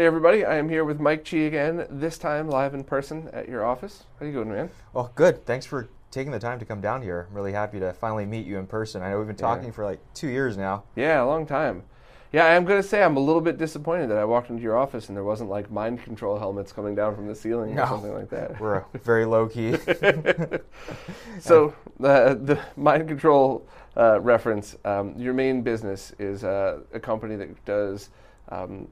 Hey everybody, I am here with Mike Chi again, this time live in person at your office. How are you doing, man? Well, good. Thanks for taking the time to come down here. I'm really happy to finally meet you in person. I know we've been talking Yeah. for like two years now. Yeah, a long time. Yeah, I'm gonna say I'm a little bit disappointed that I walked into your office and there wasn't like mind control helmets coming down from the ceiling No. or something like that. We're very low key. so uh, the mind control uh, reference. Um, your main business is uh, a company that does. Um,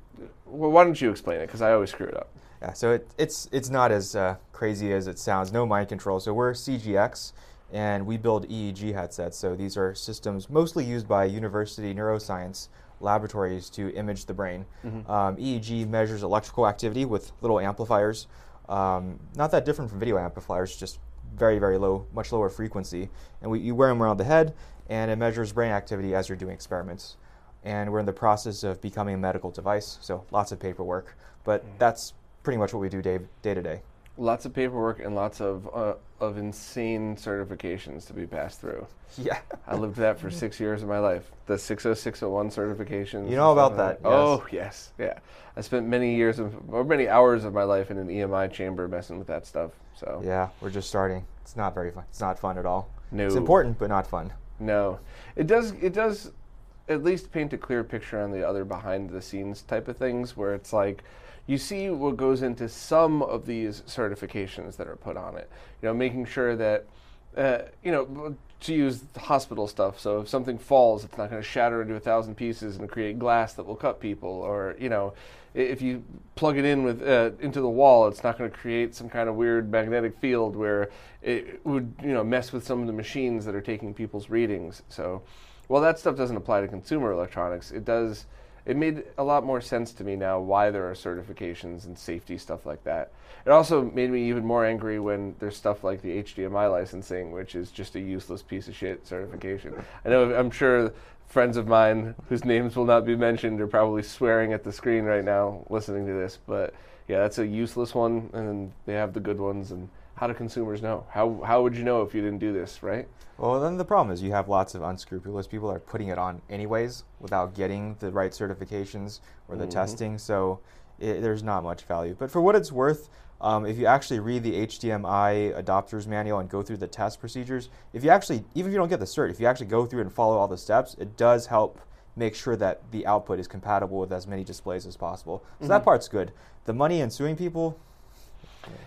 well, why don't you explain it? Because I always screw it up. yeah, so it, it's it's not as uh, crazy as it sounds. No mind control. So we're CGX, and we build EEG headsets. So these are systems mostly used by university neuroscience laboratories to image the brain. Um, EEG measures electrical activity with little amplifiers. Um, not that different from video amplifiers, just very very low, much lower frequency. And we, you wear them around the head, and it measures brain activity as you're doing experiments and we're in the process of becoming a medical device, so lots of paperwork. But that's pretty much what we do day, day to day. Lots of paperwork and lots of uh, of insane certifications to be passed through. Yeah. I lived that for six years of my life. The 60601 certifications. You know about that, Oh, yes. Yeah. I spent many years of, or many hours of my life in an EMI chamber messing with that stuff. So, Yeah, we're just starting. It's not very fun. It's not fun at all. No. It's important, but not fun. no. It does, it does at least paint a clear picture on the other behind the scenes type of things where it's like, you see what goes into some of these certifications that are put on it. You know, making sure that, uh, you know, to use hospital stuff. So if something falls, it's not going to shatter into a thousand pieces and create glass that will cut people. Or you know, if you plug it in with uh, into the wall, it's not going to create some kind of weird magnetic field where it would you know mess with some of the machines that are taking people's readings. So, while that stuff doesn't apply to consumer electronics, it does it made a lot more sense to me now why there are certifications and safety stuff like that. It also made me even more angry when there's stuff like the HDMI licensing, which is just a useless piece of shit certification. I know I'm sure friends of mine whose names will not be mentioned are probably swearing at the screen right now listening to this, but yeah, that's a useless one and they have the good ones and how do consumers know? How how would you know if you didn't do this, right? Well, then the problem is you have lots of unscrupulous people that are putting it on anyways without getting the right certifications or the testing. So it, there's not much value. But for what it's worth, um, if you actually read the HDMI adopters manual and go through the test procedures, if you actually, even if you don't get the cert, if you actually go through and follow all the steps, it does help make sure that the output is compatible with as many displays as possible. So that part's good. The money in suing people,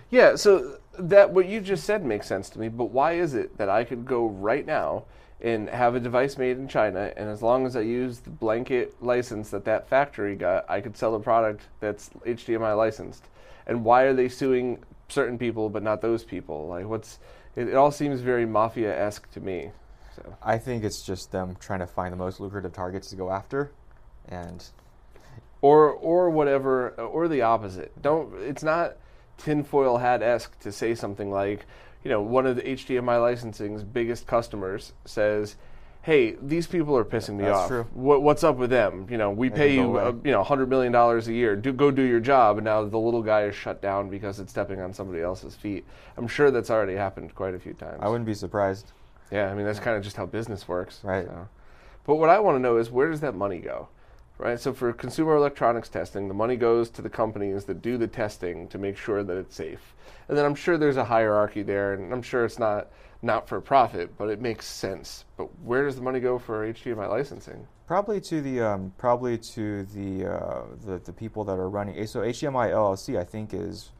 Yeah, so that what you just said makes sense to me, but why is it that I could go right now and have a device made in China and as long as I use the blanket license that that factory got, I could sell a product that's HDMI licensed. And why are they suing certain people but not those people? Like what's it, it all seems very mafia-esque to me. So I think it's just them trying to find the most lucrative targets to go after. And or or whatever or the opposite don't it's not tinfoil hat esque to say something like you know one of the hdmi licensing's biggest customers says hey these people are pissing me That's off true. what, what's up with them you know we pay you uh, you know 100 million dollars a year do go do your job and now the little guy is shut down because it's stepping on somebody else's feet i'm sure that's already happened quite a few times I wouldn't be surprised. yeah, I mean that's kind of just how business works. Right. so. But what I want to know is where does that money go? Right. So for consumer electronics testing, the money goes to the companies that do the testing to make sure that it's safe. And then I'm sure there's a hierarchy there, and I'm sure it's not not for profit, but it makes sense. But where does the money go for HDMI licensing? Probably to the um, probably to the, uh, the the people that are running. So HDMI LLC, I think, is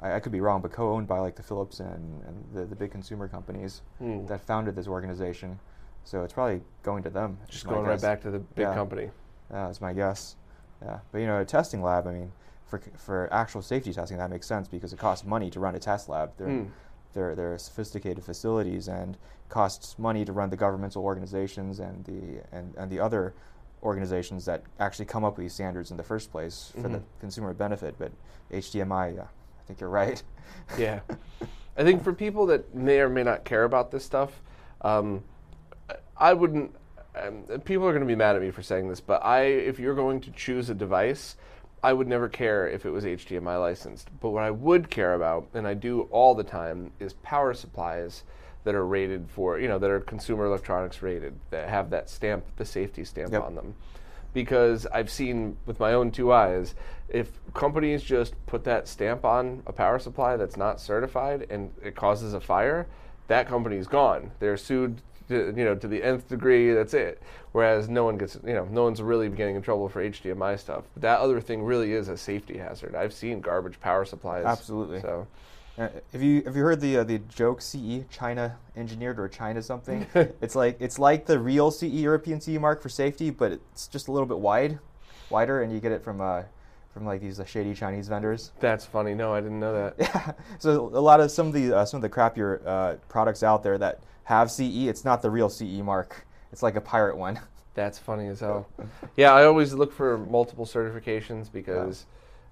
I, I could be wrong, but co-owned by like the Philips and, and the, the big consumer companies Hmm. that founded this organization. So it's probably going to them. Just going right back to the big Yeah. company. Yeah, that's my guess. Yeah, but you know, a testing lab. I mean, for, for actual safety testing, that makes sense because it costs money to run a test lab. They're, Hmm. they're, they're sophisticated facilities and costs money to run the governmental organizations and the, and, and the other organizations that actually come up with these standards in the first place for the Mhm. consumer benefit. But HDMI, yeah, I think you're right. Yeah. I think for people that may or may not care about this stuff, um, I wouldn't. Um, people are going to be mad at me for saying this, but I, if you're going to choose a device, I would never care if it was HDMI licensed. But what I would care about, and I do all the time, is power supplies that are rated for, you know, that are consumer electronics rated, that have that stamp, the safety stamp Yep. on them because I've seen with my own two eyes, if companies just put that stamp on a power supply that's not certified and it causes a fire, that company's gone. They're sued, to, you know, to the nth degree. That's it. Whereas no one gets, you know, no one's really getting in trouble for HDMI stuff. But that other thing really is a safety hazard. I've seen garbage power supplies. Absolutely. So Uh, have you have you heard the uh, the joke CE China engineered or China something? it's like it's like the real CE European CE mark for safety, but it's just a little bit wide, wider, and you get it from uh, from like these uh, shady Chinese vendors. that's funny. No, I didn't know that. Yeah. So a lot of some of the uh, some of the crappier uh, products out there that have CE, it's not the real CE mark. It's like a pirate one. That's funny as hell. yeah, I always look for multiple certifications because,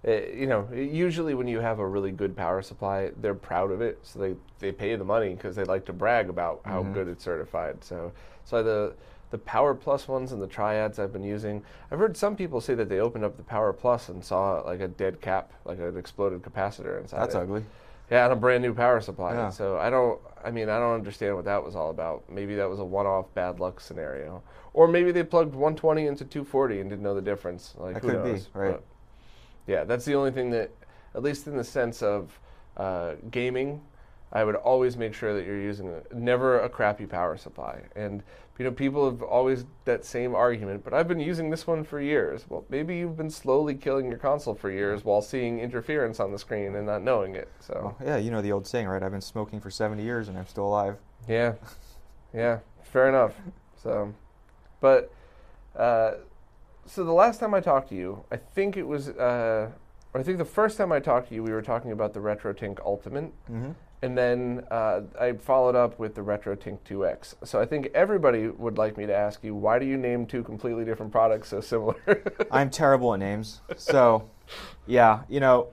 uh, you know, usually when you have a really good power supply, they're proud of it, so they, they pay the money because they like to brag about how Mm-hmm. good it's certified. So, so the the Power Plus ones and the Triads I've been using, I've heard some people say that they opened up the Power Plus and saw like a dead cap, like an exploded capacitor inside. That's it. ugly. Yeah, and a brand new power supply. Yeah. So I don't. I mean, I don't understand what that was all about. Maybe that was a one-off bad luck scenario, or maybe they plugged 120 into 240 and didn't know the difference. Like That who could be, knows? right. But, yeah, that's the only thing that, at least in the sense of uh, gaming, I would always make sure that you're using a, never a crappy power supply. And you know, people have always that same argument, but I've been using this one for years. Well, maybe you've been slowly killing your console for years while seeing interference on the screen and not knowing it. So. Well, yeah, you know the old saying, right? I've been smoking for 70 years and I'm still alive. Yeah, yeah, fair enough. So, but uh, so the last time I talked to you, I think it was, uh, or I think the first time I talked to you, we were talking about the RetroTink Ultimate, Mm-hmm. And then uh, I followed up with the RetroTink 2X. So I think everybody would like me to ask you, why do you name two completely different products so similar? I'm terrible at names. So, yeah, you know,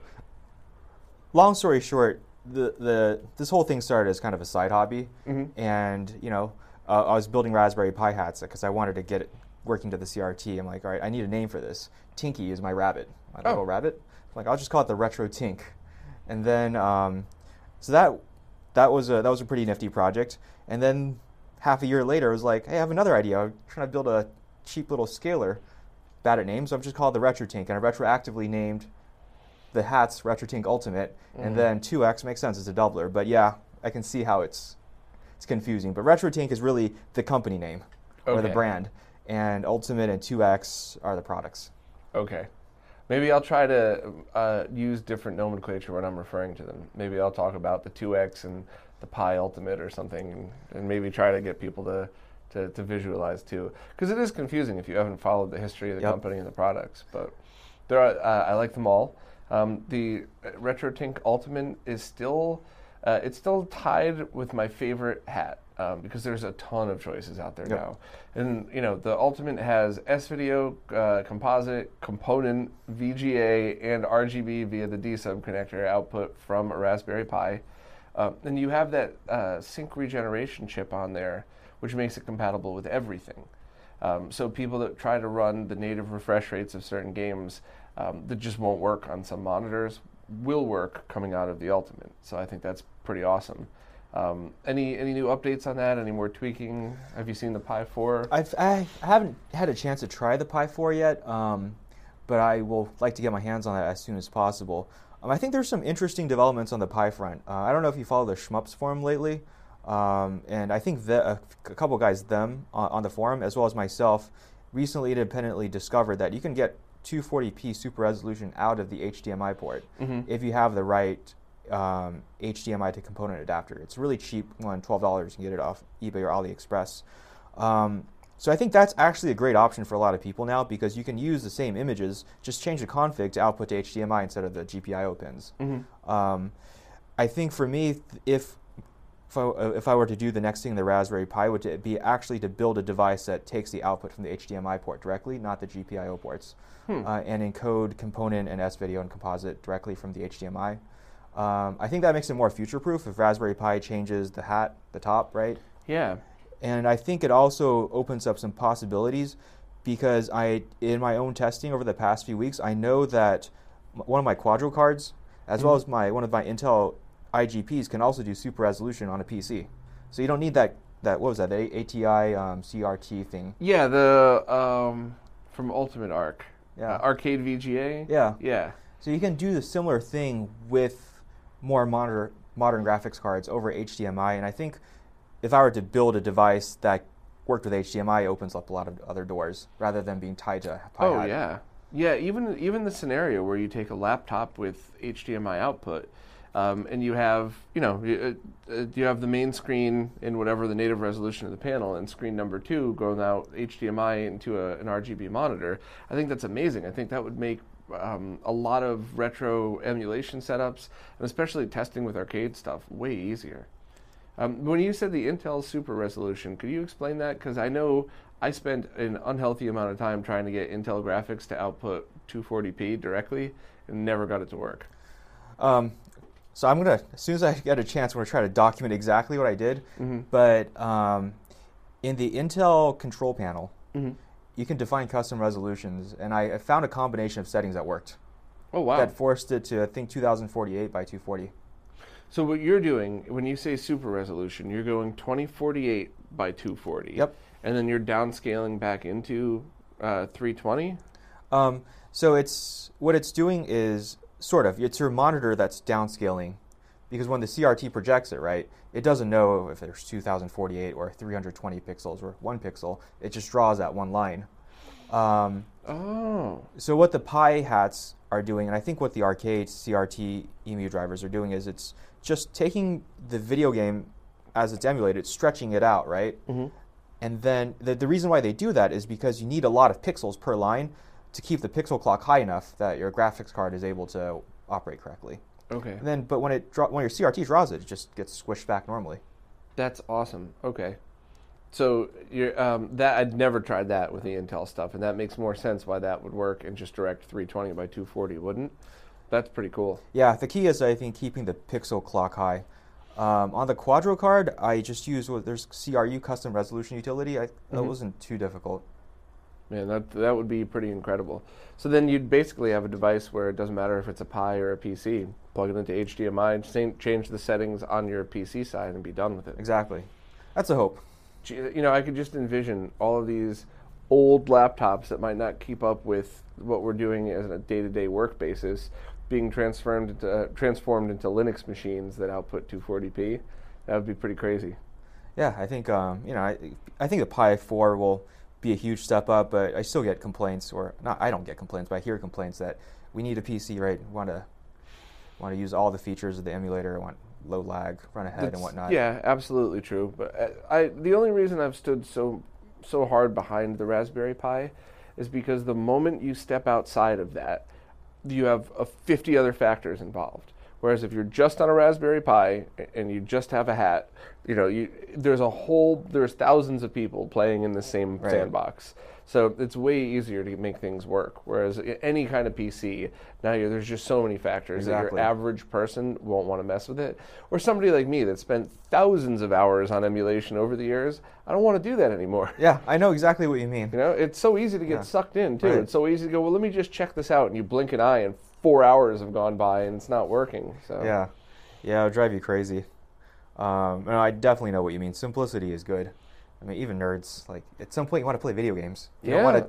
long story short, the, the this whole thing started as kind of a side hobby, and you know, uh, I was building Raspberry Pi hats because I wanted to get it working to the CRT. I'm like, all right, I need a name for this. Tinky is my rabbit, my Oh. little rabbit. I'm like, I'll just call it the Retro Tink, and then um, so that that was a that was a pretty nifty project. And then half a year later, I was like, hey, I have another idea. I'm trying to build a cheap little scaler bad at names, so I've just called the RetroTink, and I retroactively named the hats RetroTink Ultimate, and mm-hmm. then 2X makes sense, it's a doubler. But yeah, I can see how it's it's confusing. But RetroTink is really the company name or the brand, and Ultimate and 2X are the products. Okay. Maybe I'll try to uh, use different nomenclature when I'm referring to them. Maybe I'll talk about the 2X and the Pi Ultimate or something, and, and maybe try to get people to, to, to visualize too. Because it is confusing if you haven't followed the history of the Yep. company and the products. But there are, uh, I like them all. Um, the RetroTink Ultimate is still uh, it's still tied with my favorite hat um, because there's a ton of choices out there Yep. now. And you know, the Ultimate has S video, uh, composite, component, VGA, and RGB via the D sub connector output from a Raspberry Pi. Um, and you have that uh, sync regeneration chip on there, which makes it compatible with everything. Um, so people that try to run the native refresh rates of certain games um, that just won't work on some monitors will work coming out of the Ultimate. So I think that's pretty awesome. Um, any any new updates on that? Any more tweaking? Have you seen the Pi 4? I've, I haven't had a chance to try the Pi 4 yet, um, but I will like to get my hands on that as soon as possible. Um, I think there's some interesting developments on the Pi front. Uh, I don't know if you follow the Shmups forum lately, um, and I think the, a, a couple guys, them on, on the forum, as well as myself, recently independently discovered that you can get 240p super resolution out of the HDMI port if you have the right um, HDMI to component adapter. It's really cheap, one twelve dollars. You can get it off eBay or AliExpress. Um, so I think that's actually a great option for a lot of people now because you can use the same images, just change the config to output to HDMI instead of the GPIO pins. Um, I think for me, if if I, uh, if I were to do the next thing the Raspberry Pi, would be actually to build a device that takes the output from the HDMI port directly, not the GPIO ports, uh, and encode component and S-video and composite directly from the HDMI. Um, I think that makes it more future-proof if Raspberry Pi changes the hat, the top, right? Yeah. And I think it also opens up some possibilities because I, in my own testing over the past few weeks, I know that one of my Quadro cards, as well as my one of my Intel IGPs, can also do super resolution on a PC. So you don't need that that what was that the ATI um, CRT thing? Yeah, the um, from Ultimarc. Yeah. Uh, arcade VGA. Yeah. Yeah. So you can do the similar thing with more modern modern graphics cards over HDMI, and I think if I were to build a device that worked with HDMI, it opens up a lot of other doors rather than being tied to a Pi Oh yeah, yeah. Even even the scenario where you take a laptop with HDMI output, um, and you have you know you, uh, uh, you have the main screen in whatever the native resolution of the panel, and screen number two going out HDMI into a, an RGB monitor. I think that's amazing. I think that would make um, a lot of retro emulation setups, and especially testing with arcade stuff, way easier. Um, when you said the Intel Super Resolution, could you explain that? Because I know I spent an unhealthy amount of time trying to get Intel graphics to output 240p directly and never got it to work. Um, so I'm gonna, as soon as I get a chance, I'm gonna try to document exactly what I did. But um, in the Intel control panel, you can define custom resolutions, and I, I found a combination of settings that worked. Oh wow! That forced it to I think 2048 by 240. so what you're doing when you say super resolution, you're going 2048 by 240. Yep. And then you're downscaling back into uh, 320. Um, so it's what it's doing is sort of it's your monitor that's downscaling, because when the CRT projects it, right, it doesn't know if there's 2048 or 320 pixels or one pixel. It just draws that one line. Um, Oh. so what the Pi hats are doing, and I think what the arcade CRT EMU drivers are doing, is it's just taking the video game as it's emulated, stretching it out, right? Mm-hmm. And then the, the reason why they do that is because you need a lot of pixels per line to keep the pixel clock high enough that your graphics card is able to operate correctly. Okay. And then, but when it draw, when your CRT draws it, it just gets squished back normally. That's awesome. Okay. So you're, um, that I'd never tried that with the Intel stuff, and that makes more sense why that would work and just direct 320 by 240, wouldn't? That's pretty cool. Yeah, the key is I think keeping the pixel clock high. Um, on the Quadro card, I just used what there's CRU custom resolution utility. I, That wasn't too difficult. Man, that that would be pretty incredible. So then you'd basically have a device where it doesn't matter if it's a Pi or a PC. Plug it into HDMI, cha- change the settings on your PC side, and be done with it. Exactly. That's a hope. You know, I could just envision all of these old laptops that might not keep up with what we're doing as a day-to-day work basis being transformed into, uh, transformed into Linux machines that output 240p. That would be pretty crazy. Yeah, I think um, you know I, I think the Pi 4 will be a huge step up, but I still get complaints, or not. I don't get complaints, but I hear complaints that we need a PC, right? Want to want to use all the features of the emulator, want low lag, run ahead, and whatnot. Yeah, absolutely true. But uh, I, the only reason I've stood so so hard behind the Raspberry Pi is because the moment you step outside of that, you have uh, 50 other factors involved. Whereas if you're just on a Raspberry Pi and you just have a hat, you know, you, there's a whole there's thousands of people playing in the same Right. sandbox. So it's way easier to make things work. Whereas any kind of PC, now you're, there's just so many factors that your average person won't want to mess with it. Or somebody like me that spent thousands of hours on emulation over the years, I don't want to do that anymore. Yeah, I know exactly what you mean. You know, it's so easy to get Yeah. sucked in too. Right. It's so easy to go, well, let me just check this out, and you blink an eye, and four hours have gone by, and it's not working. So Yeah, yeah, it'll drive you crazy. Um, no, I definitely know what you mean. Simplicity is good. I mean, even nerds like at some point you want to play video games. You don't want Yeah. to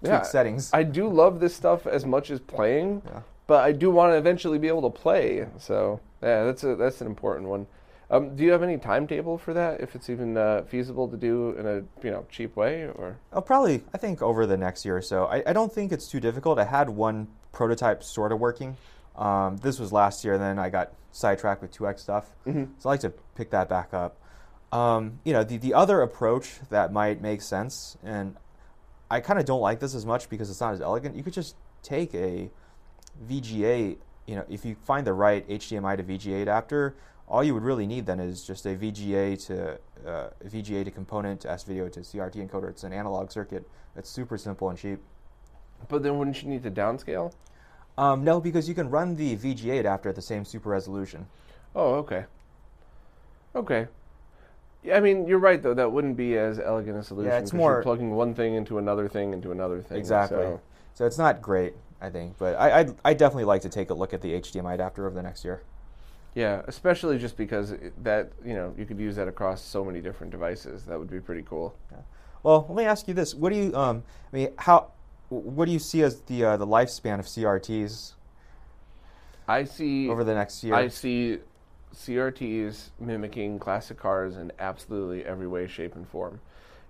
tweak Yeah, settings. I do love this stuff as much as playing, Yeah. but I do want to eventually be able to play. So yeah, that's a that's an important one. Um, do you have any timetable for that? If it's even uh, feasible to do in a you know cheap way, or I'll probably, I think, over the next year or so. I, I don't think it's too difficult. I had one prototype sort of working. Um, this was last year, then I got sidetracked with 2x stuff. So I like to pick that back up. Um, you know, the, the other approach that might make sense, and I kind of don't like this as much because it's not as elegant. You could just take a VGA, you know, if you find the right HDMI to VGA adapter, all you would really need then is just a VGA to uh, VGA to component to S video to CRT encoder. It's an analog circuit. It's super simple and cheap. But then wouldn't you need to downscale? Um, no, because you can run the VGA adapter at the same super resolution. Oh, okay. Okay. Yeah, I mean, you're right though. That wouldn't be as elegant a solution. Yeah, it's more- you're plugging one thing into another thing into another thing. Exactly. so- So it's not great, I think, but I I'd, I definitely like to take a look at the HDMI adapter over the next year. yeah, especially just because it, that you know you could use that across so many different devices. That would be pretty cool. Yeah. Well, let me ask you this: What do you um? I mean, how? What do you see as the uh, the lifespan of CRTs I see over the next year? I see CRTs mimicking classic cars in absolutely every way, shape, and form.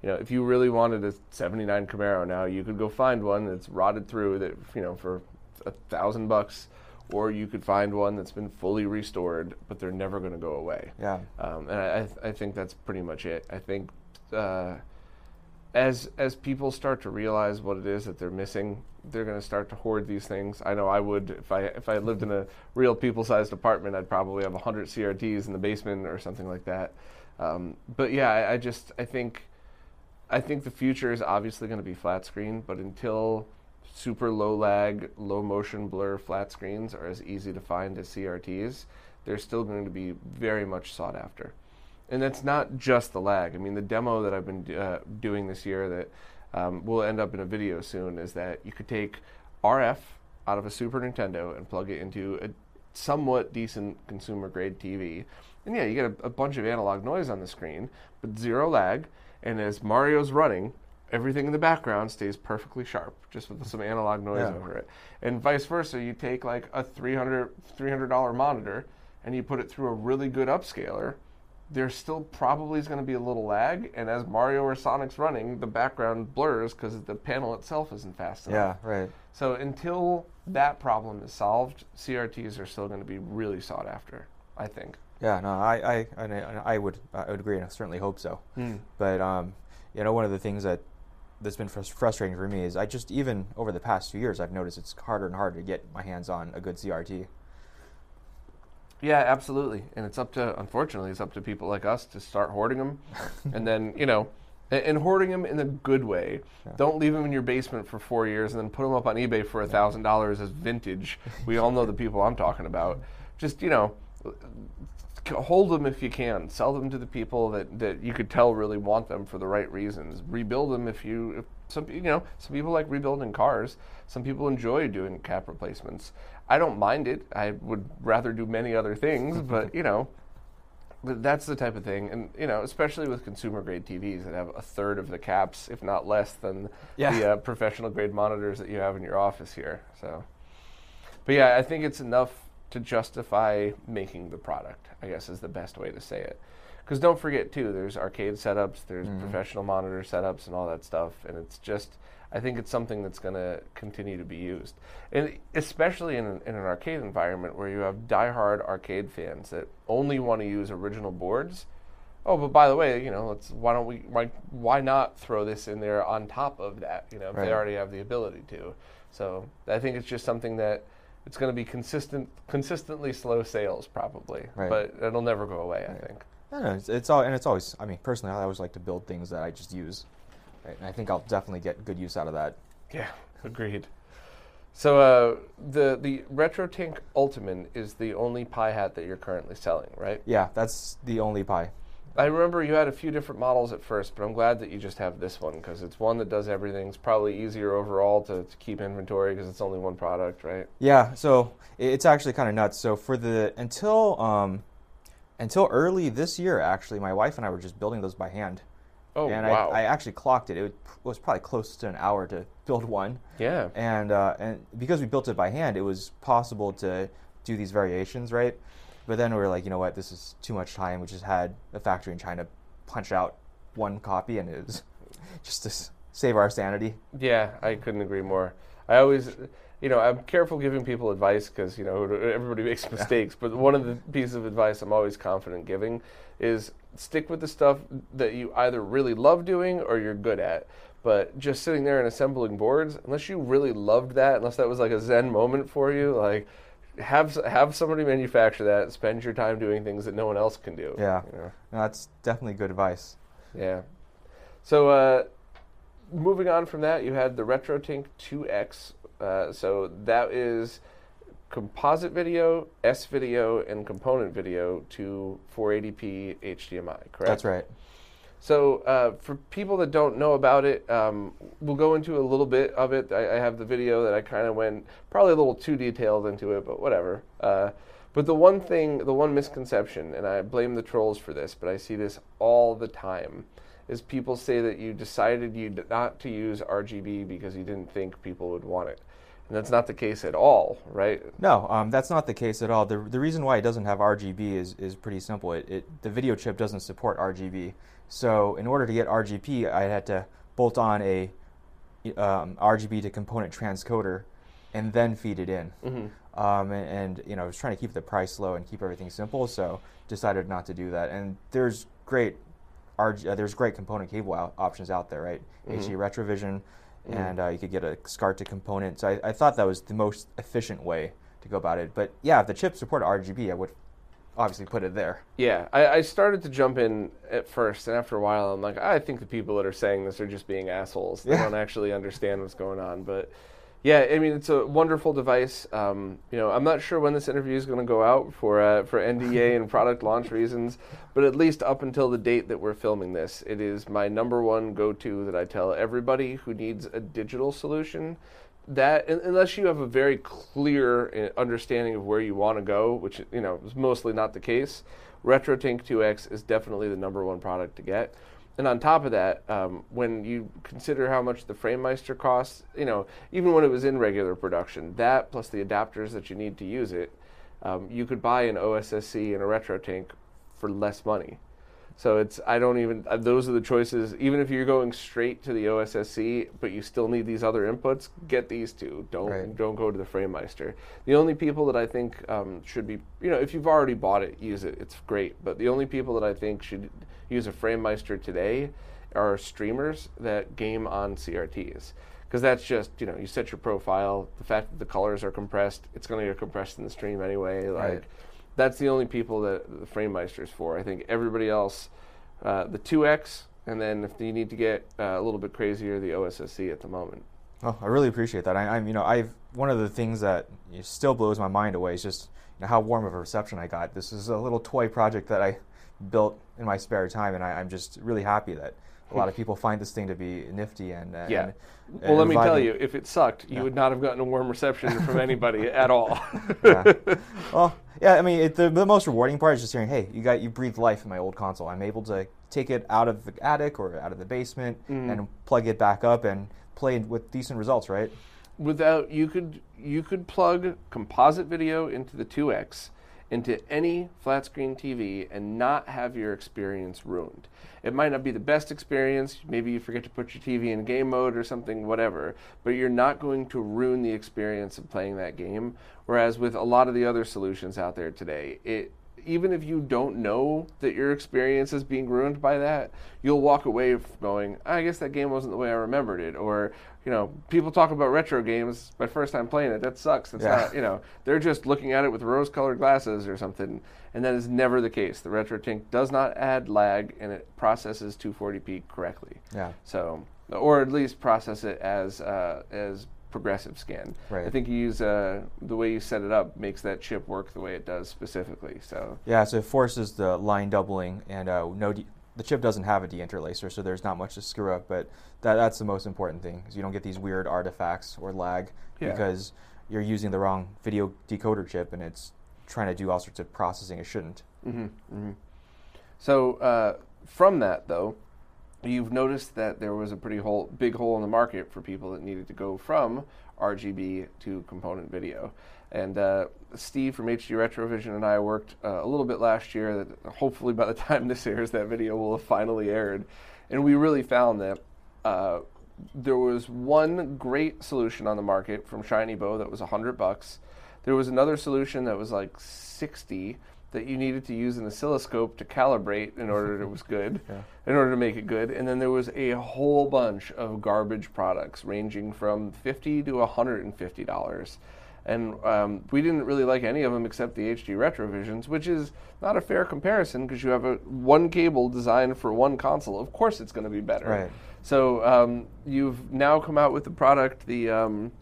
You know, if you really wanted a '79 Camaro now, you could go find one that's rotted through that you know for a thousand bucks, or you could find one that's been fully restored, but they're never going to go away. Yeah. Um, and I, I- I think that's pretty much it. I think uh, as as people start to realize what it is that they're missing, they're going to start to hoard these things. I know I would if I if I lived in a real people-sized apartment, I'd probably have hundred CRTs in the basement or something like that. Um, but yeah, I, I just I think I think the future is obviously going to be flat screen, but until super low lag, low motion blur flat screens are as easy to find as CRTs, they're still going to be very much sought after. And that's not just the lag. I mean, the demo that I've been uh, doing this year that um, will end up in a video soon is that you could take RF out of a Super Nintendo and plug it into a somewhat decent consumer grade TV. And yeah, you get a, a bunch of analog noise on the screen, but zero lag. And as Mario's running, everything in the background stays perfectly sharp, just with some analog noise Yeah. over it. And vice versa, you take like a 300 $300 monitor and you put it through a really good upscaler, there still probably is going to be a little lag. And as Mario or Sonic's running, the background blurs because the panel itself isn't fast enough. Yeah. Right. So until that problem is solved, CRTs are still going to be really sought after, I think. Yeah. No, I I I, I would I would agree, and I certainly hope so. But um, you know, one of the things that that's been frus- frustrating for me is I just even over the past few years I've noticed it's harder and harder to get my hands on a good CRT. Yeah, absolutely. And it's up to, unfortunately, it's up to people like us to start hoarding them, and then you know, and, and hoarding them in a good way. Don't leave them in your basement for four years and then put them up on eBay for a thousand dollars as vintage. We all know the people I'm talking about. Just you know, hold them if you can. Sell them to the people that, that you could tell really want them for the right reasons. Rebuild them if you if some you know some people like rebuilding cars. Some people enjoy doing cap replacements. I don't mind it. I would rather do many other things, but you know, but that's the type of thing, and you know, especially with consumer grade TVs that have a third of the caps, if not less, than Yeah. the uh, professional grade monitors that you have in your office here. So, but yeah, I think it's enough to justify making the product. I guess is the best way to say it. Because don't forget too, there's arcade setups, there's professional monitor setups, and all that stuff, and it's just. I think it's something that's going to continue to be used, and especially in an, in an arcade environment where you have diehard arcade fans that only want to use original boards. Oh, but by the way, you know, let's why don't we why why not throw this in there on top of that? You know, if Right. they already have the ability to. So I think it's just something that it's going to be consistent, consistently slow sales probably, Right. but it'll never go away. I think. I don't know, it's, it's all and it's always. I mean, personally, I always like to build things that I just use, right? and I think I'll definitely get good use out of that. Yeah, agreed. So uh, the the RetroTink Ultimate is the only Pi hat that you're currently selling, right? Yeah, that's the only pie. I remember you had a few different models at first, but I'm glad that you just have this one because it's one that does everything. It's probably easier overall to, to keep inventory because it's only one product, right? Yeah, so it's actually kind of nuts. So for the until um, until early this year, actually, my wife and I were just building those by hand. Oh, and wow. I, I actually clocked it. It was probably close to an hour to build one. yeah. And uh, and because we built it by hand, it was possible to do these variations, right? But then we were like, you know what, this is too much time. We just had a factory in China punch out one copy, and it was just to save our sanity. Yeah, I couldn't agree more. I always, you know, I'm careful giving people advice because you know everybody makes mistakes. But one of the pieces of advice I'm always confident giving is stick with the stuff that you either really love doing or you're good at. But just sitting there and assembling boards, unless you really loved that, unless that was like a zen moment for you, like have have somebody manufacture that. Spend your time doing things that no one else can do. Yeah, you know? no, that's definitely good advice. Yeah. So uh, moving on from that, you had the RetroTink 2X. Uh, so that is composite video, S video, and component video to 480p HDMI. Correct. That's right. So, uh, for people that don't know about it, um, we'll go into a little bit of it. I, I have the video that I kind of went probably a little too detailed into it, but whatever. Uh, but the one thing, the one misconception, and I blame the trolls for this, but I see this all the time, is people say that you decided you not to use RGB because you didn't think people would want it. And that's not the case at all, right? No, um, that's not the case at all. The, the reason why it doesn't have RGB is, is pretty simple. It, it, the video chip doesn't support RGB. So in order to get RGB, I had to bolt on a um, RGB to component transcoder and then feed it in. Mm-hmm. Um, and, and, you know, I was trying to keep the price low and keep everything simple, so decided not to do that. And there's great RG, uh, there's great component cable out, options out there, right? mm hmm HD Retrovision, mm-hmm. and uh, you could get a SCART to component. So I, I, thought that was the most efficient way to go about it. But yeah, if the chip supported RGB, I would obviously put it there. Yeah, I, I, started to jump in at first, and after a while, I'm like, I think the people that are saying this are just being assholes. They yeah. don't actually understand what's going on. But yeah, I mean, it's a wonderful device. Um, you know, I'm not sure when this interview is going to go out for uh, for NDA and product launch reasons, but at least up until the date that we're filming this, it is my number one go-to that I tell everybody who needs a digital solution that unless you have a very clear uh, understanding of where you want to go, which you know is mostly not the case, RetroTink 2X is definitely the number one product to get. And on top of that, um, when you consider how much the FrameMeister costs, you know, even when it was in regular production, that plus the adapters that you need to use it, um, you could buy an OSSC and a RetroTink for less money. So it's I don't even uh, those are the choices. Even if you're going straight to the OSSC, but you still need these other inputs, get these two. Don't right. don't go to the FrameMeister. The only people that I think um, should be you know if you've already bought it, use it. It's great. But the only people that I think should use a FrameMeister today are streamers that game on CRTs because that's just you know you set your profile. The fact that the colors are compressed, it's going to get compressed in the stream anyway. Like. Right that's the only people that the FrameMeister is for. I think everybody else, uh, the 2X, and then if you need to get uh, a little bit crazier, the OSSC at the moment. Oh, I really appreciate that. I, am you know, I've one of the things that still blows my mind away is just you know, how warm of a reception I got. This is a little toy project that I built in my spare time, and I, am just really happy that a lot of people find this thing to be nifty and, uh, yeah. And, well, let me tell you, if it sucked, you yeah. would not have gotten a warm reception from anybody at all. yeah. Well, yeah. I mean, it, the, the most rewarding part is just hearing, "Hey, you got you breathed life in my old console. I'm able to take it out of the attic or out of the basement mm. and plug it back up and play with decent results." Right? Without you could you could plug composite video into the 2x into any flat screen TV and not have your experience ruined. It might not be the best experience, maybe you forget to put your TV in game mode or something, whatever, but you're not going to ruin the experience of playing that game. Whereas with a lot of the other solutions out there today, it even if you don't know that your experience is being ruined by that, you'll walk away going, I guess that game wasn't the way I remembered it. Or, you know, people talk about retro games. My first time playing it, that sucks. It's yeah. not, you know, they're just looking at it with rose-colored glasses or something, and that is never the case. The retro RetroTink does not add lag, and it processes 240p correctly. Yeah. So, or at least process it as uh, as progressive scan. Right. I think you use uh, the way you set it up makes that chip work the way it does specifically. So yeah, so it forces the line doubling, and uh, no, de- the chip doesn't have a deinterlacer, so there's not much to screw up. But that, that's the most important thing, is you don't get these weird artifacts or lag yeah. because you're using the wrong video decoder chip, and it's trying to do all sorts of processing it shouldn't. Mm-hmm. Mm-hmm. So uh, from that though you've noticed that there was a pretty hole, big hole in the market for people that needed to go from RGB to component video. And uh, Steve from HD Retrovision and I worked uh, a little bit last year. That hopefully by the time this airs, that video will have finally aired. And we really found that uh, there was one great solution on the market from Shinybow that was 100 bucks. There was another solution that was like 60 that you needed to use an oscilloscope to calibrate in order it was good, yeah. in order to make it good. And then there was a whole bunch of garbage products ranging from 50 to 150 dollars. And um, we didn't really like any of them except the HD Retrovisions, which is not a fair comparison because you have a one cable designed for one console. Of course, it's going to be better. Right. So um, you've now come out with the product, the um,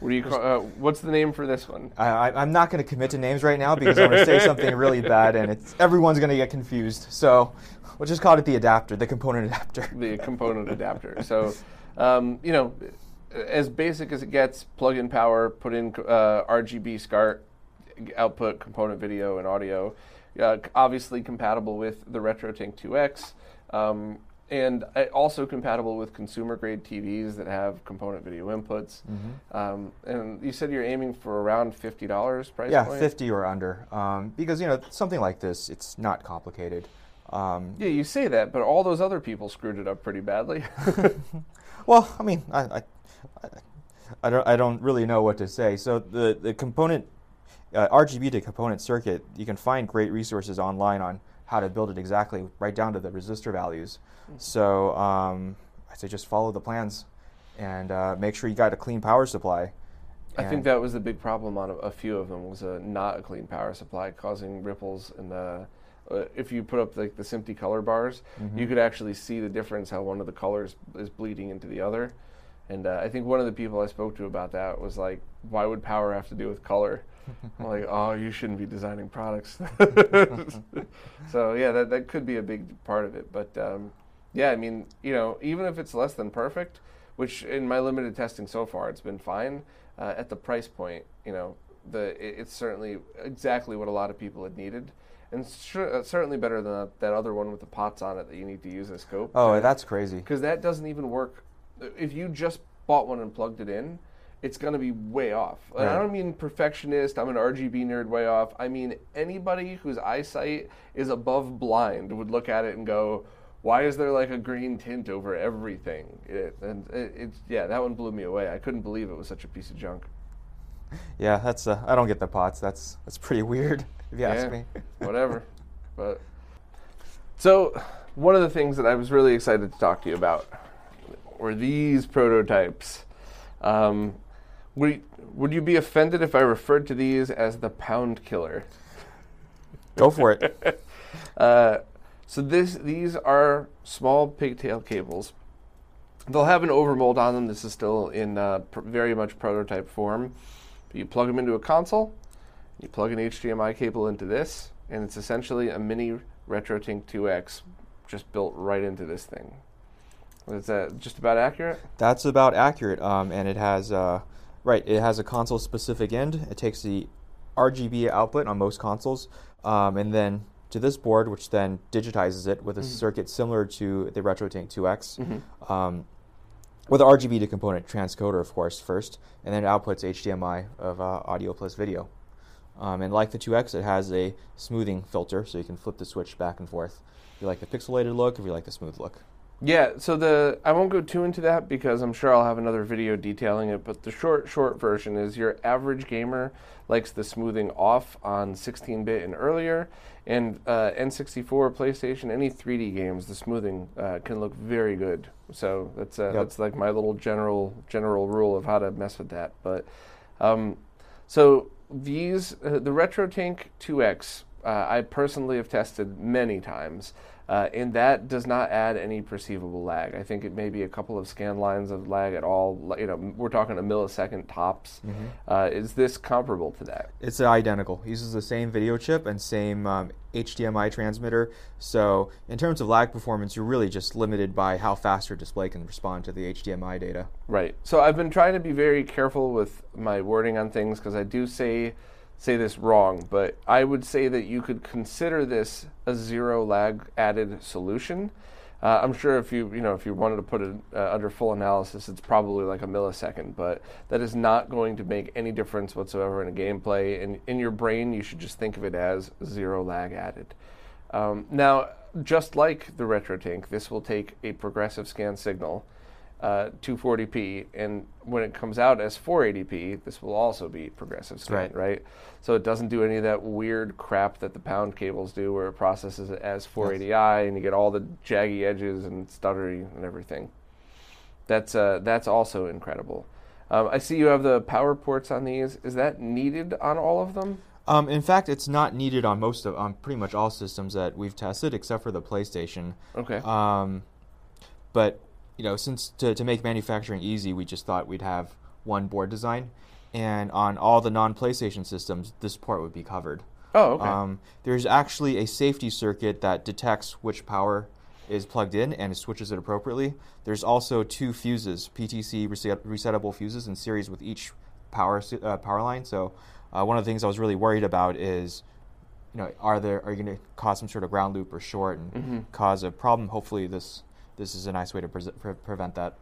what do you call, uh, what's the name for this one? I, am not going to commit to names right now because I'm going to say something really bad, and it's everyone's going to get confused. So we'll just call it the adapter, the component adapter. The component adapter. So um, you know, as basic as it gets, plug in power, put in uh, RGB SCART, output component video and audio. Uh, obviously compatible with the RetroTink 2X. Um, and also compatible with consumer grade TVs that have component video inputs. Mm-hmm. Um, and you said you're aiming for around fifty dollars price yeah, point? fifty or under, um, because you know something like this, it's not complicated. Um, yeah, you say that, but all those other people screwed it up pretty badly. well, I mean, I, I, I, don't, I don't really know what to say. So the the component uh, RGB to component circuit, you can find great resources online on how to build it exactly, right down to the resistor values. So um, I say just follow the plans and uh, make sure you got a clean power supply. I think that was the big problem on a, a few of them was a, not a clean power supply, causing ripples in the. Uh, if you put up like the SMPTE color bars, mm-hmm. you could actually see the difference how one of the colors is bleeding into the other. And uh, I think one of the people I spoke to about that was like, "Why would power have to do with color?" I'm like, "Oh, you shouldn't be designing products." so yeah, that that could be a big part of it. But um, yeah, I mean, you know, even if it's less than perfect, which in my limited testing so far, it's been fine. Uh, at the price point, you know, the it, it's certainly exactly what a lot of people had needed, and uh, certainly better than that, that, other one with the pots on it that you need to use a scope. Oh, that's crazy. Because that doesn't even work. If you just bought one and plugged it in, it's going to be way off. Right. I don't mean perfectionist, I'm an RGB nerd way off. I mean anybody whose eyesight is above blind would look at it and go, why is there like a green tint over everything? It, and it, it's yeah, that one blew me away. I couldn't believe it was such a piece of junk. Yeah, that's uh, I don't get the pots. That's that's pretty weird if you yeah, ask me. whatever, but so one of the things that I was really excited to talk to you about were these prototypes. Um, would would you be offended if I referred to these as the pound killer? Go for it. uh, so this these are small pigtail cables. They'll have an overmold on them. This is still in uh, pr- very much prototype form. But you plug them into a console. You plug an HDMI cable into this, and it's essentially a mini RetroTink 2X just built right into this thing. Is that just about accurate? That's about accurate. Um, and it has uh, right. It has a console-specific end. It takes the RGB output on most consoles, um, and then to this board, which then digitizes it with a mm-hmm. circuit similar to the RetroTink 2X. Mm-hmm. Um, with an RGB to component transcoder, of course, first, and then it outputs HDMI of uh, audio plus video. Um, and like the 2X, it has a smoothing filter, so you can flip the switch back and forth. If you like the pixelated look, if you like the smooth look. Yeah, so the I won't go too into that because I'm sure I'll have another video detailing it. But the short short version is your average gamer likes the smoothing off on 16-bit and earlier, and uh, N64, PlayStation, any 3D games, the smoothing uh, can look very good. So that's uh, yep. that's like my little general general rule of how to mess with that. But um, so these uh, the RetroTink 2X, uh, I personally have tested many times. Uh, and that does not add any perceivable lag. I think it may be a couple of scan lines of lag at all. You know, we're talking a millisecond tops. Mm-hmm. Uh, is this comparable to that? It's identical. It uses the same video chip and same um, HDMI transmitter. So in terms of lag performance, you're really just limited by how fast your display can respond to the HDMI data. Right. So I've been trying to be very careful with my wording on things because I do say say this wrong, but I would say that you could consider this a zero lag added solution. Uh, I'm sure if you you know if you wanted to put it uh, under full analysis, it's probably like a millisecond, but that is not going to make any difference whatsoever in a gameplay. And in your brain, you should just think of it as zero lag added. Um, now, just like the RetroTink, this will take a progressive scan signal uh, 240p, and when it comes out as 480p, this will also be progressive scan, Right. right? So it doesn't do any of that weird crap that the pound cables do, where it processes it as 480i, and you get all the jaggy edges and stuttery and everything. That's uh, that's also incredible. Um, I see you have the power ports on these. Is that needed on all of them? Um, in fact, it's not needed on most of on pretty much all systems that we've tested, except for the PlayStation. Okay. Um, but you know, since to, to make manufacturing easy, we just thought we'd have one board design, and on all the non-PlayStation systems, this port would be covered. oh, okay. Um, there's actually a safety circuit that detects which power is plugged in and it switches it appropriately. There's also two fuses, PTC reset- resettable fuses in series with each power uh, power line. So uh, one of the things I was really worried about is, you know, are there are you going to cause some sort of ground loop or short and cause a problem? Hopefully, this this is a nice way to pre- pre- prevent that.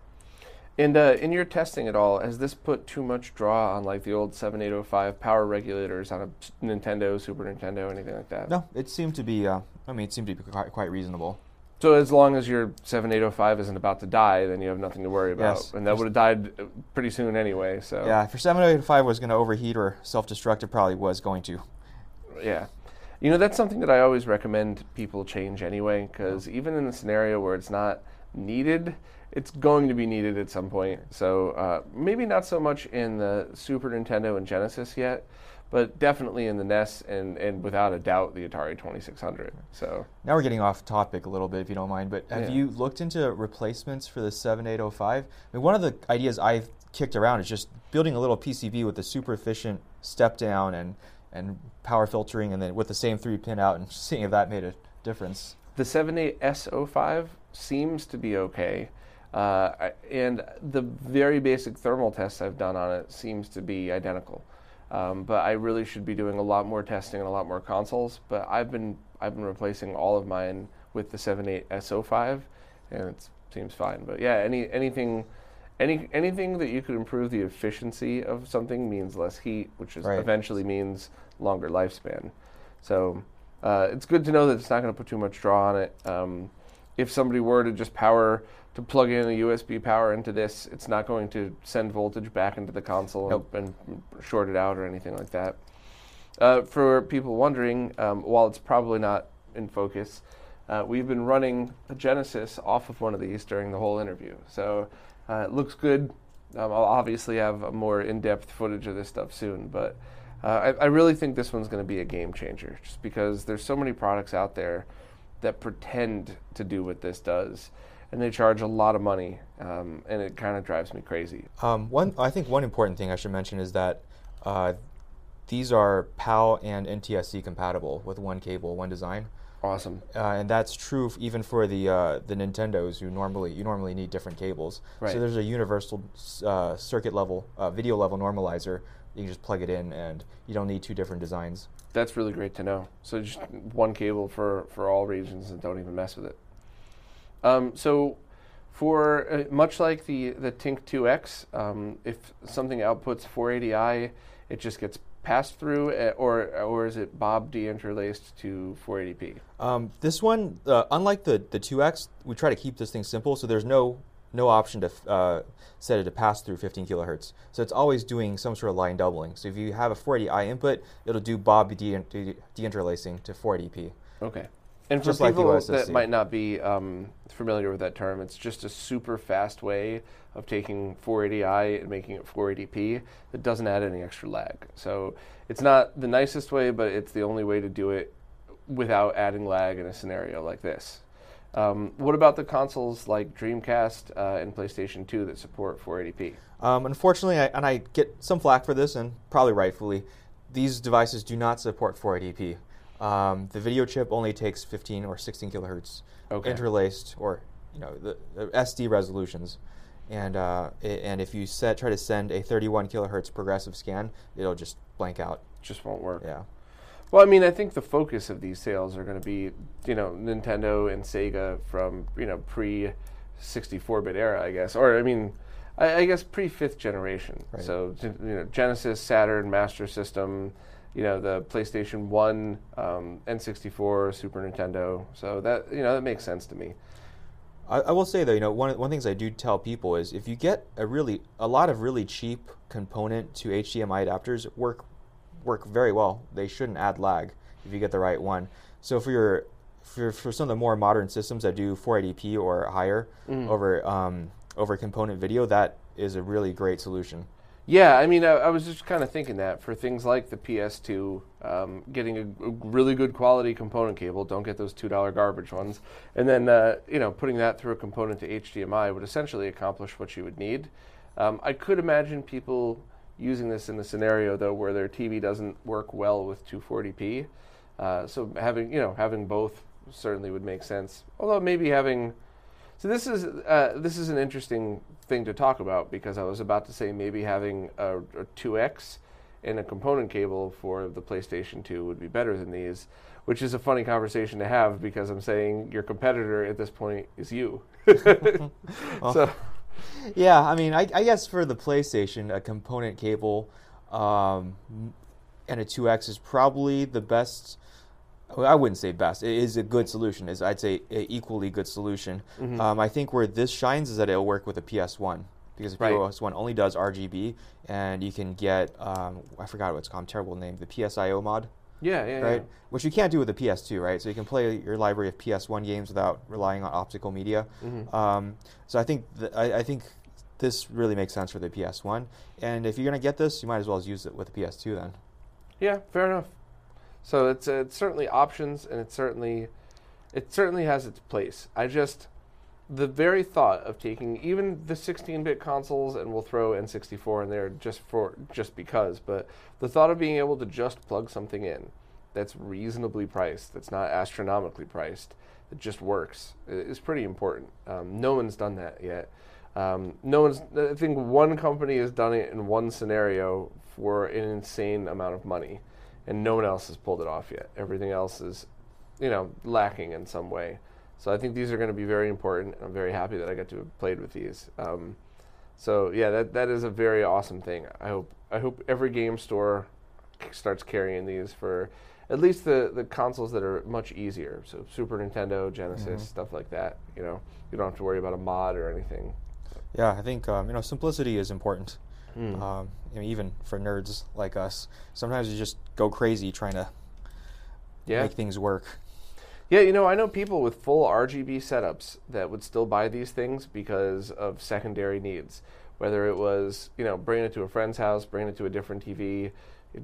And uh, in your testing at all, has this put too much draw on like the old 7805 power regulators on a Nintendo, Super Nintendo, anything like that? No, it seemed to be. Uh, I mean, it seemed to be quite, quite reasonable. So as long as your 7805 isn't about to die, then you have nothing to worry about. Yes. And that would have died uh, pretty soon anyway. So Yeah, if your 785 was going to overheat or self-destruct, it probably was going to. Yeah. You know, that's something that I always recommend people change anyway, because even in a scenario where it's not needed, it's going to be needed at some point. So uh, maybe not so much in the Super Nintendo and Genesis yet, but definitely in the NES and, and without a doubt the Atari 2600. So Now we're getting off topic a little bit, if you don't mind. But have Yeah. you looked into replacements for the 7805? I mean, one of the ideas I've kicked around is just building a little PCB with a super efficient step down and and power filtering, and then with the same three pin out, and seeing if that made a difference. The 78S05 seems to be okay. Uh, and the very basic thermal tests I've done on it seems to be identical. Um, but I really should be doing a lot more testing and a lot more consoles. But I've been I've been replacing all of mine with the 78S05, and it seems fine. But yeah, any anything any anything that you could improve the efficiency of something means less heat, which is Right. eventually means longer lifespan. So uh, it's good to know that it's not going to put too much draw on it. Um, if somebody were to just power to plug in a USB power into this, it's not going to send voltage back into the console Nope. and, and short it out or anything like that. Uh, for people wondering, um, while it's probably not in focus, uh, we've been running a Genesis off of one of these during the whole interview. So uh, it looks good. Um, I'll obviously have more in-depth footage of this stuff soon, but uh, I, I really think this one's going to be a game changer, just because there's so many products out there that pretend to do what this does, and they charge a lot of money, um, and it kind of drives me crazy. Um, one, I think one important thing I should mention is that uh, these are PAL and NTSC compatible with one cable, one design. Awesome. uh, and that's true f- even for the uh, the Nintendos who normally you normally need different cables. Right. So there's a universal uh, circuit level, uh, video level normalizer. You can just plug it in, and you don't need two different designs. That's really great to know. So just one cable for, for all regions and don't even mess with it. Um, so for uh, much like the the Tink 2X, um, if something outputs 480i, it just gets passed through, uh, or or is it Bob deinterlaced to 480p? Um, this one, uh, unlike the the 2X, we try to keep this thing simple, so there's no no option to uh, set it to pass through 15 kilohertz. So it's always doing some sort of line doubling. So if you have a 480i input, it'll do Bob de- de- deinterlacing to 480p. Okay. And for Just like people USSC. that might not be um, familiar with that term, it's just a super fast way of taking 480i and making it 480p that doesn't add any extra lag. So it's not the nicest way, but it's the only way to do it without adding lag in a scenario like this. Um, what about the consoles like Dreamcast uh, and PlayStation 2 that support 480p? Um, unfortunately, I, and I get some flack for this, and probably rightfully, these devices do not support 480p. Um, the video chip only takes 15 or 16 kilohertz Okay. interlaced, or you know, the, the SD resolutions. And uh, i- and if you set try to send a 31 kilohertz progressive scan, it'll just blank out. Just won't work. Yeah. Well, I mean, I think the focus of these sales are going to be, you know, Nintendo and Sega from, you know, pre 64 bit era, I guess. Or, I mean, I, I guess pre fifth generation. Right. So, you know, Genesis, Saturn, Master System, you know, the PlayStation 1, um, N64, Super Nintendo. So that, you know, that makes sense to me. I, I will say though, you know, one one things I do tell people is if you get a really a lot of really cheap component to HDMI adapters work work very well. They shouldn't add lag if you get the right one. So for your for, for some of the more modern systems that do 480p or higher over um, over component video, that is a really great solution. Yeah, I mean, I, I was just kind of thinking that for things like the PS2, um, getting a, a really good quality component cable, don't get those two dollar garbage ones, and then uh, you know putting that through a component to HDMI would essentially accomplish what you would need. Um, I could imagine people using this in a scenario though where their TV doesn't work well with 240p. Uh, so having you know having both certainly would make sense. Although maybe having so this is uh, this is an interesting thing to talk about because I was about to say maybe having a, a 2x and a component cable for the PlayStation 2 would be better than these, which is a funny conversation to have because I'm saying your competitor at this point is you. so Yeah, I mean, I, I guess for the PlayStation, a component cable um, and a 2x is probably the best. I wouldn't say best. It is a good solution. Is I'd say a equally good solution. Mm-hmm. Um, I think where this shines is that it'll work with a PS1 because the Right. PS1 only does RGB, and you can get um, I forgot what it's called. Terrible name. The PSIO mod yeah, yeah, right? yeah. Which you can't do with the PS2, right? So you can play your library of PS1 games without relying on optical media. Mm-hmm. Um, so I think th- I, I think this really makes sense for the PS1. And if you're gonna get this, you might as well use it with the PS2 then. Yeah, fair enough. So it's uh, it's certainly options, and it certainly it certainly has its place. I just the very thought of taking even the 16-bit consoles, and we'll throw N64 in there just for just because, but the thought of being able to just plug something in that's reasonably priced, that's not astronomically priced, that just works, is pretty important. Um, no one's done that yet. Um, no one's. I think one company has done it in one scenario for an insane amount of money, and no one else has pulled it off yet. Everything else is, you know, lacking in some way. So I think these are going to be very important. and I'm very happy that I got to have played with these. Um, so yeah, that that is a very awesome thing. I hope I hope every game store starts carrying these for at least the the consoles that are much easier. So Super Nintendo, Genesis, stuff like that. You know, you don't have to worry about a mod or anything. Yeah, I think um, you know simplicity is important. Hmm. Um, I mean, even for nerds like us, sometimes you just go crazy trying to Yeah. make things work. Yeah, you know, I know people with full RGB setups that would still buy these things because of secondary needs. Whether it was, you know, bringing it to a friend's house, bringing it to a different TV,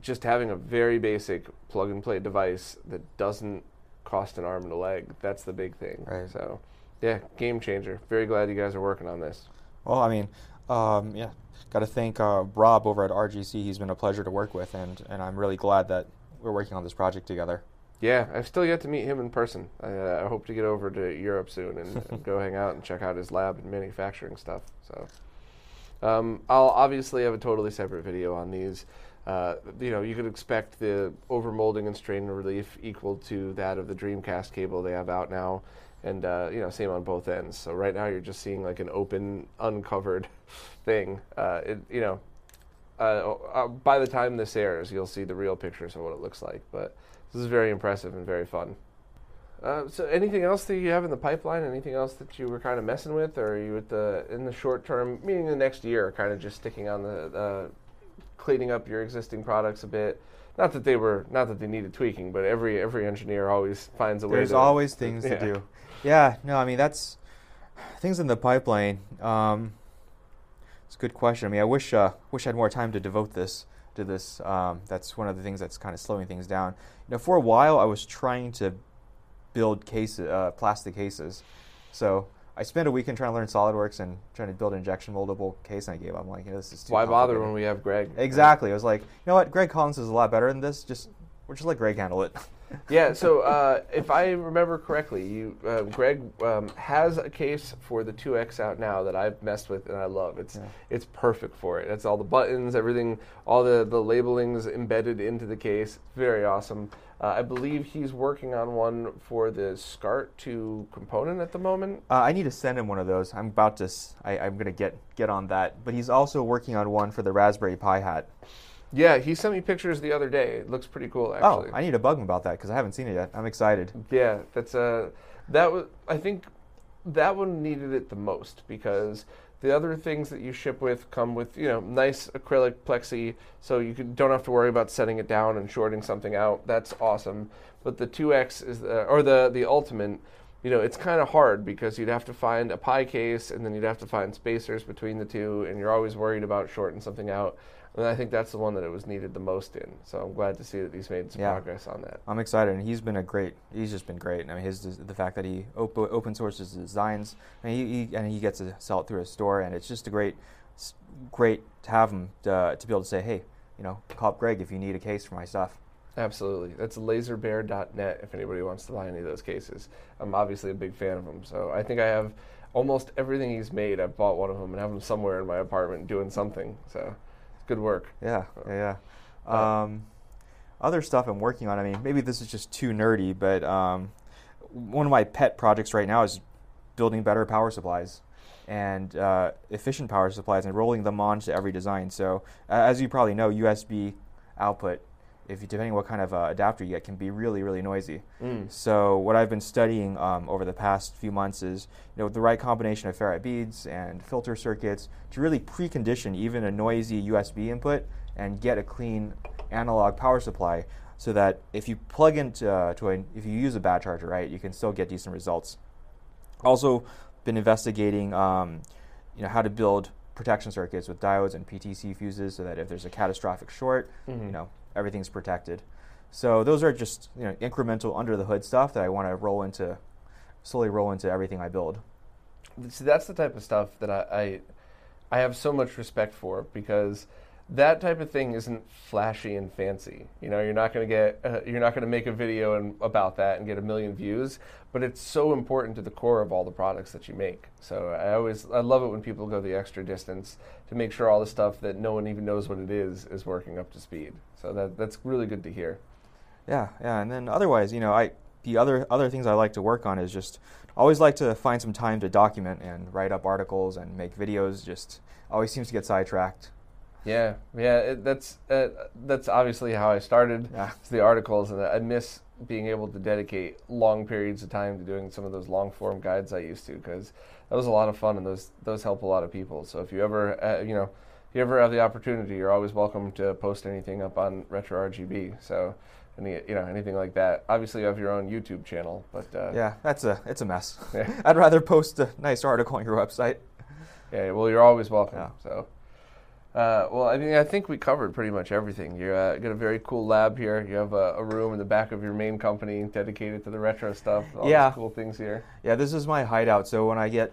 just having a very basic plug and play device that doesn't cost an arm and a leg. That's the big thing. Right. So, yeah, game changer. Very glad you guys are working on this. Well, I mean, um, yeah, got to thank uh, Rob over at RGC. He's been a pleasure to work with, and, and I'm really glad that we're working on this project together. Yeah, I've still yet to meet him in person. I, uh, I hope to get over to Europe soon and, and go hang out and check out his lab and manufacturing stuff. So, um, I'll obviously have a totally separate video on these. Uh, you know, you could expect the overmolding and strain relief equal to that of the Dreamcast cable they have out now, and uh, you know, same on both ends. So right now you're just seeing like an open, uncovered thing. Uh, it, you know, uh, uh, by the time this airs, you'll see the real pictures of what it looks like. But this is very impressive and very fun. Uh, so, anything else that you have in the pipeline? Anything else that you were kind of messing with, or are you at the in the short term, meaning the next year, kind of just sticking on the uh, cleaning up your existing products a bit? Not that they were, not that they needed tweaking, but every every engineer always finds a way. There's to, always things yeah. to do. Yeah, no, I mean that's things in the pipeline. Um, it's a good question. I mean, I wish uh, wish I had more time to devote this to this. Um, that's one of the things that's kind of slowing things down. You know, for a while I was trying to build cases, uh, plastic cases. So I spent a weekend trying to learn SolidWorks and trying to build an injection moldable case, and I gave up. I'm like, this is too Why bother when we have Greg? Exactly. I was like, you know what? Greg Collins is a lot better than this. Just we'll just let Greg handle it. Yeah. So uh, if I remember correctly, you uh, Greg um, has a case for the 2X out now that I've messed with and I love. It's it's perfect for it. It's all the buttons, everything, all the the labelings embedded into the case. Very awesome. Uh, I believe he's working on one for the SCART 2 component at the moment. Uh, I need to send him one of those. I'm about to. S- I, am gonna get get on that. But he's also working on one for the Raspberry Pi hat. Yeah, he sent me pictures the other day. It looks pretty cool, actually. Oh. I need to bug him about that because I haven't seen it yet. I'm excited. Yeah, that's uh that was I think that one needed it the most because the other things that you ship with come with you know nice acrylic plexi, so you can, don't have to worry about setting it down and shorting something out. That's awesome. But the 2X is the, or the the Ultimate, you know, it's kind of hard because you'd have to find a Pi case and then you'd have to find spacers between the two, and you're always worried about shorting something out. And I think that's the one that it was needed the most in. So I'm glad to see that he's made some Yeah. progress on that. I'm excited, and he's been a great. He's just been great. I mean, his the fact that he op- open sources his designs, and he, he and he gets to sell it through his store, and it's just a great, great to have him to, to be able to say, hey, you know, call up Greg if you need a case for my stuff. Absolutely. That's laserbear.net if anybody wants to buy any of those cases. I'm obviously a big fan of him. So I think I have almost everything he's made. I've bought one of them and have them somewhere in my apartment doing something. So it's good work. Yeah, yeah, Uh, yeah. Um, other stuff I'm working on. I mean, maybe this is just too nerdy, but um, one of my pet projects right now is building better power supplies and uh, efficient power supplies and rolling them onto every design. So, uh, as you probably know, USB output, if you, depending on what kind of uh, adapter you get, can be really, really noisy. Mm. So what I've been studying um, over the past few months is, you know, the right combination of ferrite beads and filter circuits to really precondition even a noisy USB input and get a clean analog power supply, so that if you plug into uh, to a, if you use a bad charger, right, you can still get decent results. Also, been investigating, um, you know, how to build protection circuits with diodes and PTC fuses, so that if there's a catastrophic short, Mm-hmm. you know, everything's protected. So those are just you know incremental under the hood stuff that I want to roll into, slowly roll into everything I build. See, that's the type of stuff that I, I, I have so much respect for because that type of thing isn't flashy and fancy. You know, you're not going to get, uh, you're not going to make a video and, about that and get a million views. But it's so important to the core of all the products that you make. So I always, I love it when people go the extra distance to make sure all the stuff that no one even knows what it is is working up to speed. So that that's really good to hear. Yeah, yeah, and then otherwise, you know, I the other other things I like to work on is just always like to find some time to document and write up articles and make videos. Just always seems to get sidetracked. Yeah, yeah, it, that's uh, that's obviously how I started. Yeah. the articles, and I miss being able to dedicate long periods of time to doing some of those long form guides I used to because that was a lot of fun, and those those help a lot of people. So if you ever, uh, you know, if you ever have the opportunity, you're always welcome to post anything up on Retro RGB. So. Any, you know anything like that? Obviously, you have your own YouTube channel, but uh, Yeah, that's a it's a mess. Yeah. I'd rather post a nice article on your website. Yeah, well, you're always welcome. Yeah. So, uh, well, I mean, I think we covered pretty much everything. You uh, got a very cool lab here. You have a, a room in the back of your main company dedicated to the retro stuff. All Yeah. cool things here. Yeah, this is my hideout. So when I get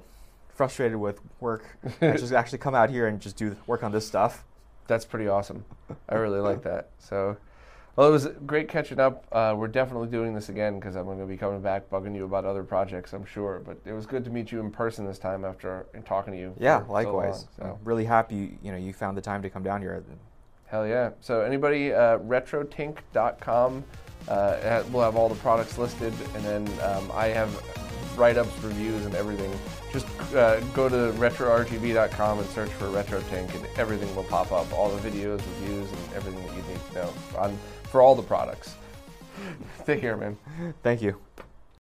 frustrated with work, I just actually come out here and just do work on this stuff. That's pretty awesome. I really like that. So, well, it was great catching up. Uh, we're definitely doing this again because I'm going to be coming back, bugging you about other projects, I'm sure. But it was good to meet you in person this time after talking to you. Yeah, for so likewise. long, so. I'm really happy you know you found the time to come down here. Hell yeah. So anybody, uh, retrotink.com, uh, we'll have all the products listed, and then um, I have write-ups, reviews, and everything. Just uh, go to retrorgb.com and search for RetroTink, and everything will pop up. All the videos, reviews, and everything that you need to know on for all the products. Take care, man. Thank you.